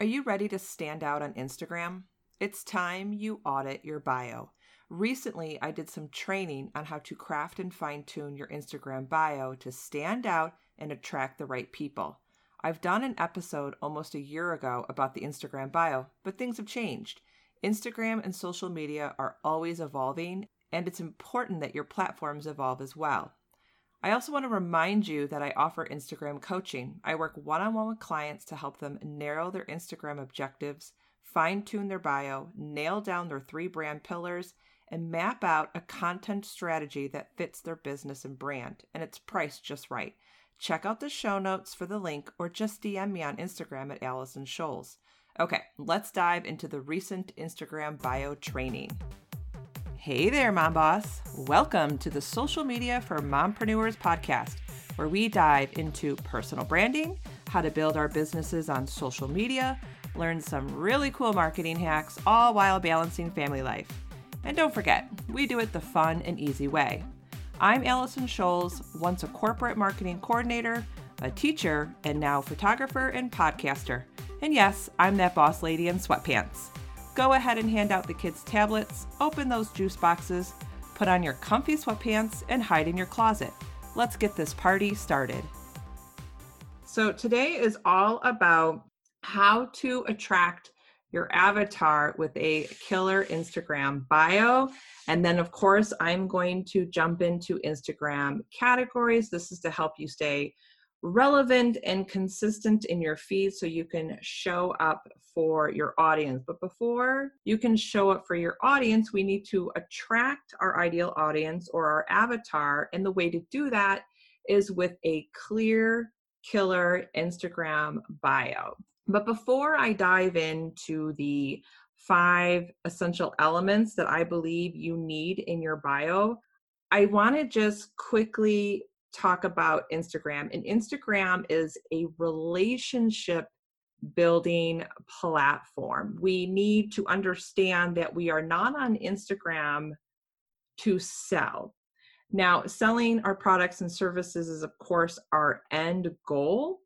Are you ready to stand out on Instagram? It's time you audit your bio. Recently, I did some training on how to craft and fine tune your Instagram bio to stand out and attract the right people. I've done an episode almost a year ago about the Instagram bio, but things have changed. Instagram and social media are always evolving, and it's important that your platforms evolve as well. I also want to remind you that I offer Instagram coaching. I work one on one with clients to help them narrow their Instagram objectives, fine tune their bio, nail down their three brand pillars, and map out a content strategy that fits their business and brand, and it's priced just right. Check out the show notes for the link or just DM me on Instagram at Allison Scholes. Okay, let's dive into the recent Instagram bio training. Hey there, Mom Boss. Welcome to the Social Media for Mompreneurs podcast, where we dive into personal branding, how to build our businesses on social media, learn some really cool marketing hacks, all while balancing family life. And don't forget, we do it the fun and easy way. I'm Allison Scholes, once a corporate marketing coordinator, a teacher, and now photographer and podcaster. And yes, I'm that boss lady in sweatpants go ahead and hand out the kids tablets, open those juice boxes, put on your comfy sweatpants, and hide in your closet. Let's get this party started. So, today is all about how to attract your avatar with a killer Instagram bio. And then, of course, I'm going to jump into Instagram categories. This is to help you stay relevant and consistent in your feed so you can show up for your audience. But before you can show up for your audience, we need to attract our ideal audience or our avatar. And the way to do that is with a clear, killer Instagram bio. But before I dive into the five essential elements that I believe you need in your bio, I want to just quickly talk about Instagram. And Instagram is a relationship building platform. We need to understand that we are not on Instagram to sell. Now, selling our products and services is, of course, our end goal,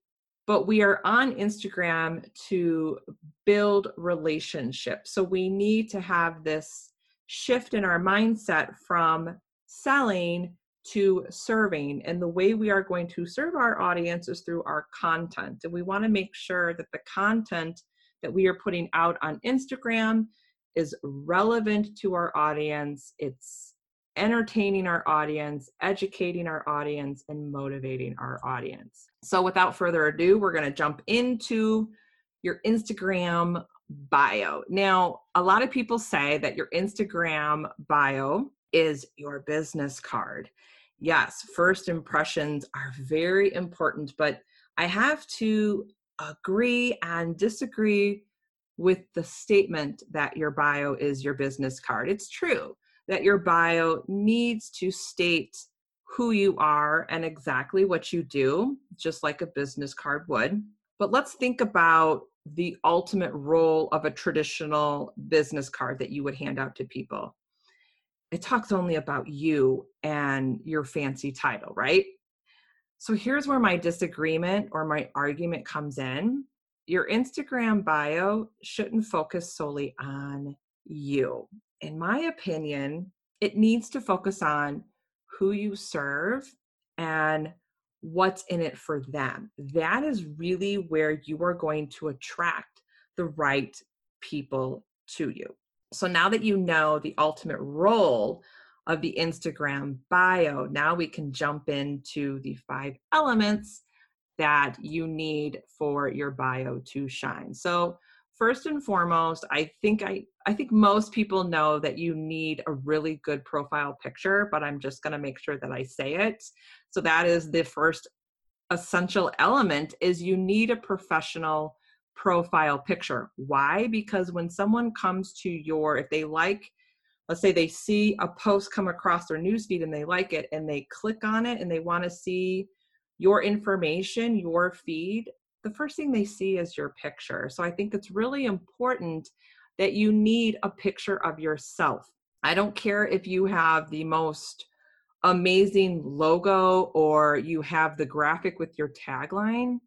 but we are on Instagram to build relationships. So we need to have this shift in our mindset from selling to serving. And the way we are going to serve our audience is through our content. And we want to make sure that the content that we are putting out on Instagram is relevant to our audience. It's entertaining our audience, educating our audience, and motivating our audience. So, without further ado, we're going to jump into your Instagram bio. Now, a lot of people say that your Instagram bio is your business card yes, first impressions are very important, but I have to agree and disagree with the statement that your bio is your business card. It's true that your bio needs to state who you are and exactly what you do, just like a business card would. But let's think about the ultimate role of a traditional business card that you would hand out to people it talks only about you and your fancy title, right? So here's where my disagreement or my argument comes in. Your Instagram bio shouldn't focus solely on you. In my opinion, it needs to focus on who you serve and what's in it for them. That is really where you are going to attract the right people to you. So now that you know the ultimate role of the Instagram bio, now we can jump into the five elements that you need for your bio to shine. So first and foremost, I think I I think most people know that you need a really good profile picture, but I'm just going to make sure that I say it. So that is the first essential element is you need a professional profile picture. Why? Because when someone comes to your, if they like, let's say they see a post come across their newsfeed and they like it and they click on it and they want to see your information, your feed, the first thing they see is your picture. So I think it's really important that you need a picture of yourself. I don't care if you have the most amazing logo or you have the graphic with your tagline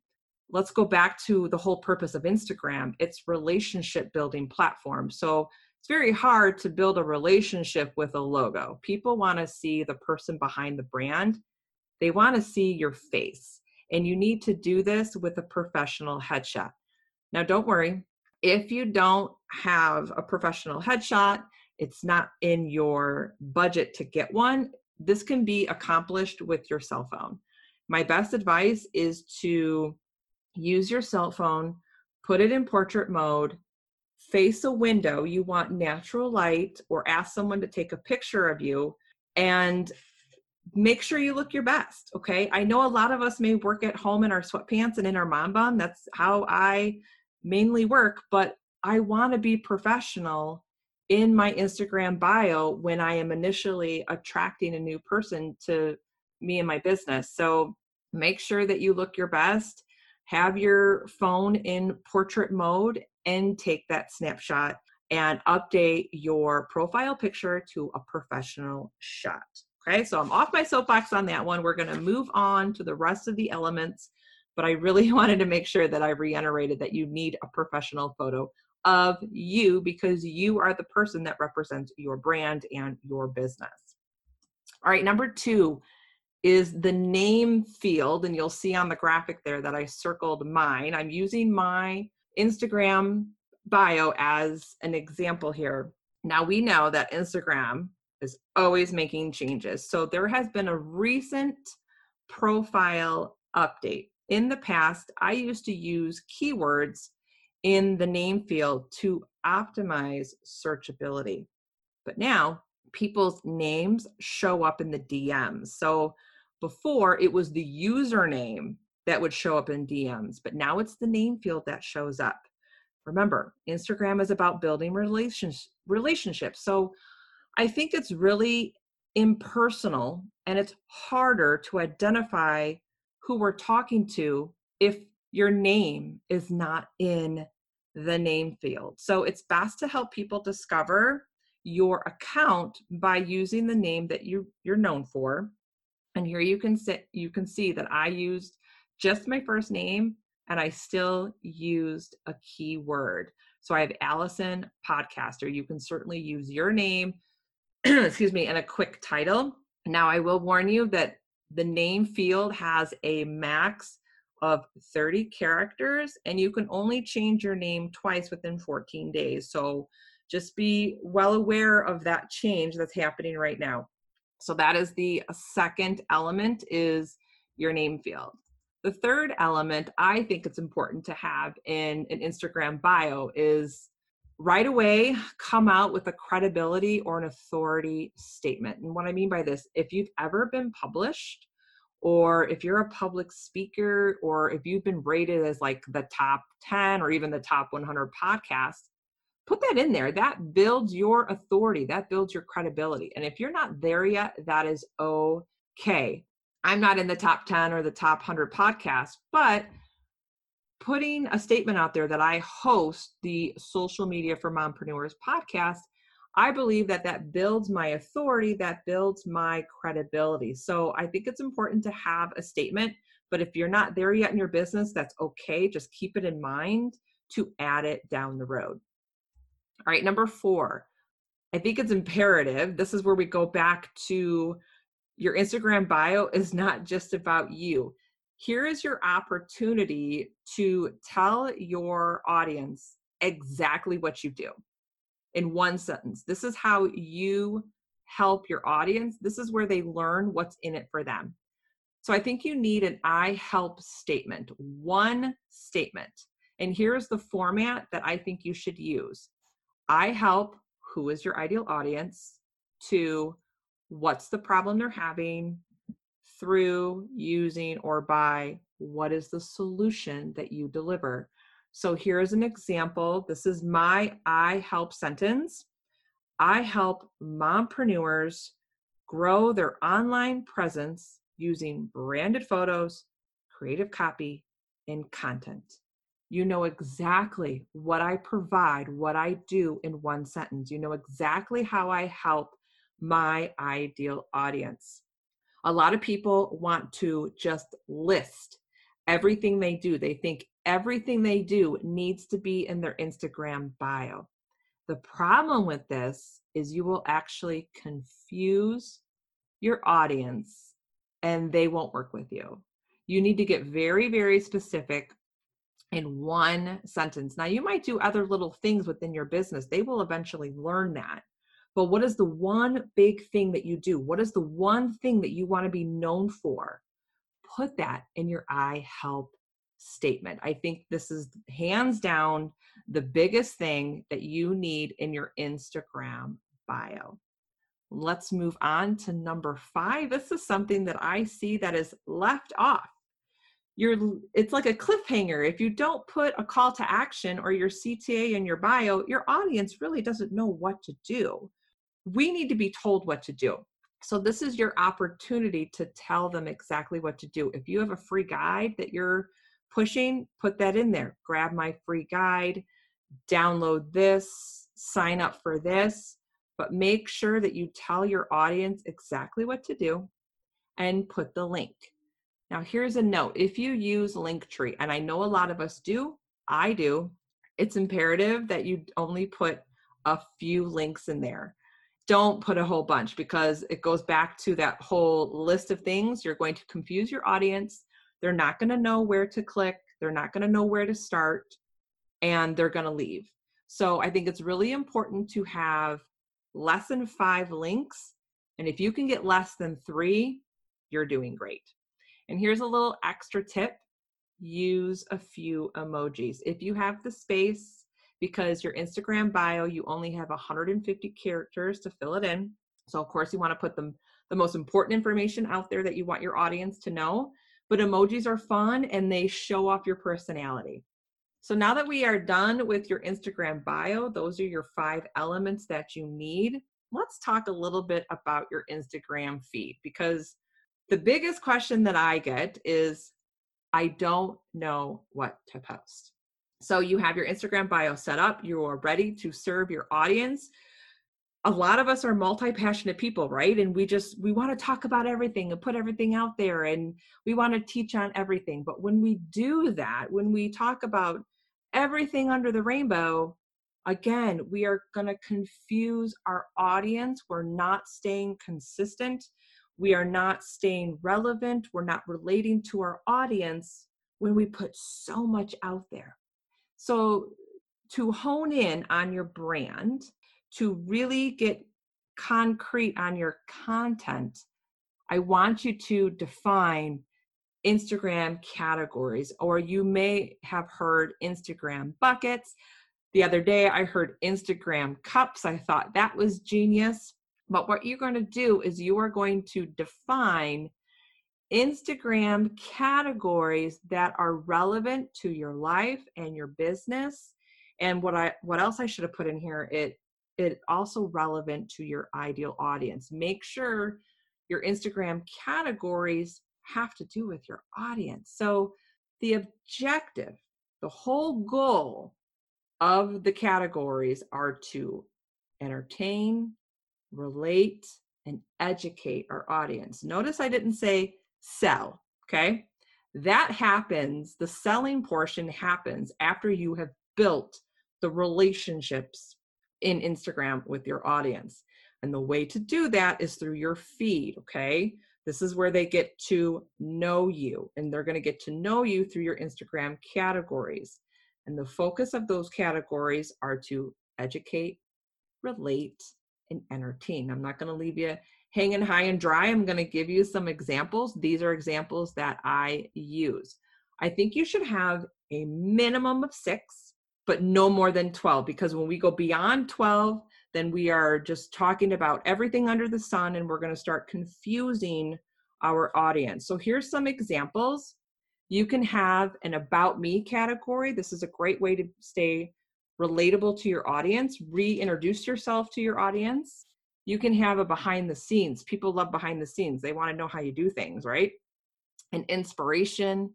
let's go back to the whole purpose of Instagram. It's relationship building platform. So it's very hard to build a relationship with a logo. People want to see the person behind the brand. They want to see your face. And you need to do this with a professional headshot. Now, don't worry, if you don't have a professional headshot, it's not in your budget to get one, this can be accomplished with your cell phone. My best advice is to use your cell phone, put it in portrait mode, face a window. You want natural light, or ask someone to take a picture of you and make sure you look your best. Okay. I know a lot of us may work at home in our sweatpants and in our mom bun. That's how I mainly work, but I want to be professional in my Instagram bio when I am initially attracting a new person to me and my business. So make sure that you look your best, have your phone in portrait mode, and take that snapshot and update your profile picture to a professional shot. Okay, so I'm off my soapbox on that one. We're going to move on to the rest of the elements, but I really wanted to make sure that I reiterated that you need a professional photo of you because you are the person that represents your brand and your business. All right, number two is the name field, and you'll see on the graphic there that I circled mine. I'm using my Instagram bio as an example here. Now we know that Instagram is always making changes. So there has been a recent profile update. In the past, I used to use keywords in the name field to optimize searchability. But now people's names show up in the DMs. So before it was the username that would show up in DMs, but now it's the name field that shows up. Remember, Instagram is about building relations, relationships. So I think it's really impersonal and it's harder to identify who we're talking to if your name is not in the name field. So it's best to help people discover your account by using the name that you you're known for. And here you can sit you can see that I used just my first name and I still used a keyword. So I have Allison Podcaster. You can certainly use your name, excuse me, and a quick title. Now I will warn you that the name field has a max of 30 characters and you can only change your name twice within 14 days. So just be well aware of that change that's happening right now. So that is the second element is your name field. The third element I think it's important to have in an Instagram bio is right away come out with a credibility or an authority statement. And what I mean by this, if you've ever been published or if you're a public speaker or if you've been rated as like the top 10 or even the top 100 podcasts put that in there that builds your authority that builds your credibility and if you're not there yet that is okay i'm not in the top 10 or the top 100 podcasts but putting a statement out there that i host the social media for mompreneurs podcast I believe that that builds my authority, that builds my credibility. So I think it's important to have a statement, but if you're not there yet in your business, that's okay. Just keep it in mind to add it down the road. All right, number four, I think it's imperative. This is where we go back to your Instagram bio is not just about you. Here is your opportunity to tell your audience exactly what you do in one sentence. This is how you help your audience. This is where they learn what's in it for them. So I think you need an I help statement, one statement. And here's the format that I think you should use I help who is your ideal audience, to what's the problem they're having, through using or by what is the solution that you deliver. So here's an example. This is my I help sentence. I help mompreneurs grow their online presence using branded photos, creative copy, and content. You know exactly what I provide, what I do in one sentence. You know exactly how I help my ideal audience. A lot of people want to just list everything they do. They think everything they do needs to be in their Instagram bio. The problem with this is you will actually confuse your audience and they won't work with you. You need to get very, very specific in one sentence. Now, you might do other little things within your business, they will eventually learn that. But what is the one big thing that you do? What is the one thing that you want to be known for? Put that in your I help statement. I think this is hands down the biggest thing that you need in your Instagram bio. Let's move on to number five. This is something that I see that is left off. You're, it's like a cliffhanger. If you don't put a call to action or your CTA in your bio, your audience really doesn't know what to do. We need to be told what to do. So, this is your opportunity to tell them exactly what to do. If you have a free guide that you're pushing, put that in there. Grab my free guide, download this, sign up for this, but make sure that you tell your audience exactly what to do and put the link. Now, here's a note if you use Linktree, and I know a lot of us do, I do, it's imperative that you only put a few links in there. Don't put a whole bunch because it goes back to that whole list of things. You're going to confuse your audience. They're not going to know where to click, they're not going to know where to start, and they're going to leave. So I think it's really important to have less than five links. And if you can get less than three, you're doing great. And here's a little extra tip use a few emojis. If you have the space, because your Instagram bio, you only have 150 characters to fill it in. So, of course, you want to put them the most important information out there that you want your audience to know. But emojis are fun and they show off your personality. So now that we are done with your Instagram bio, those are your five elements that you need. Let's talk a little bit about your Instagram feed because the biggest question that I get is I don't know what to post. So you have your Instagram bio set up, you are ready to serve your audience. A lot of us are multi-passionate people, right? And we just we want to talk about everything and put everything out there and we want to teach on everything. But when we do that, when we talk about everything under the rainbow, again, we are going to confuse our audience. We're not staying consistent. We are not staying relevant. We're not relating to our audience when we put so much out there. So, to hone in on your brand, to really get concrete on your content, I want you to define Instagram categories, or you may have heard Instagram buckets. The other day, I heard Instagram cups. I thought that was genius. But what you're going to do is you are going to define Instagram categories that are relevant to your life and your business. And what I what else I should have put in here, it it also relevant to your ideal audience. Make sure your Instagram categories have to do with your audience. So, the objective, the whole goal of the categories are to entertain, relate, and educate our audience. Notice I didn't say sell, okay? That happens, the selling portion happens after you have built the relationships in Instagram with your audience. And the way to do that is through your feed, okay? This is where they get to know you, and they're going to get to know you through your Instagram categories. And the focus of those categories are to educate, relate, and entertain. I'm not going to leave you hanging high and dry. I'm going to give you some examples. These are examples that I use. I think you should have a minimum of six, but no more than 12, because when we go beyond 12, then we are just talking about everything under the sun and we're going to start confusing our audience. So here's some examples. You can have an about me category. This is a great way to stay relatable to your audience, reintroduce yourself to your audience. You can have a behind the scenes. People love behind the scenes. They want to know how you do things, right? And inspiration,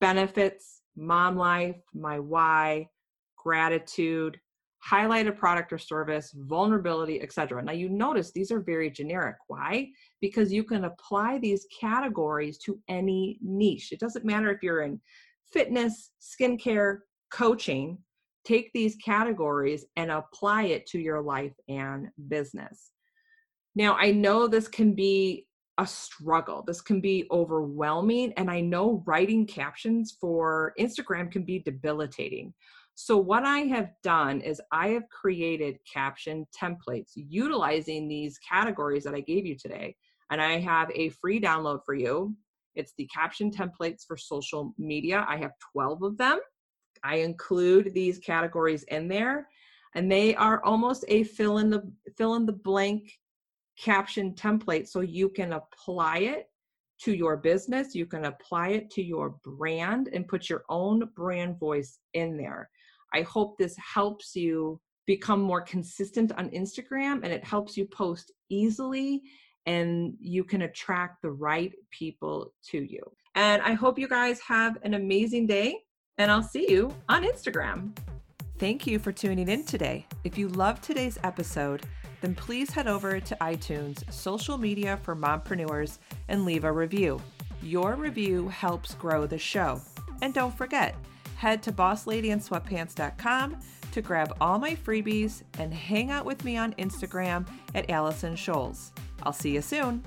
benefits, mom life, my why, gratitude, highlight a product or service, vulnerability, etc. Now you notice these are very generic. Why? Because you can apply these categories to any niche. It doesn't matter if you're in fitness, skincare, coaching, take these categories and apply it to your life and business. Now, I know this can be a struggle. This can be overwhelming. And I know writing captions for Instagram can be debilitating. So, what I have done is I have created caption templates utilizing these categories that I gave you today. And I have a free download for you. It's the caption templates for social media. I have 12 of them. I include these categories in there and they are almost a fill in the fill in the blank caption template so you can apply it to your business, you can apply it to your brand and put your own brand voice in there. I hope this helps you become more consistent on Instagram and it helps you post easily and you can attract the right people to you. And I hope you guys have an amazing day and I'll see you on Instagram. Thank you for tuning in today. If you loved today's episode, then please head over to iTunes, social media for mompreneurs, and leave a review. Your review helps grow the show. And don't forget, head to bossladyandsweatpants.com to grab all my freebies and hang out with me on Instagram at Allison Scholes. I'll see you soon.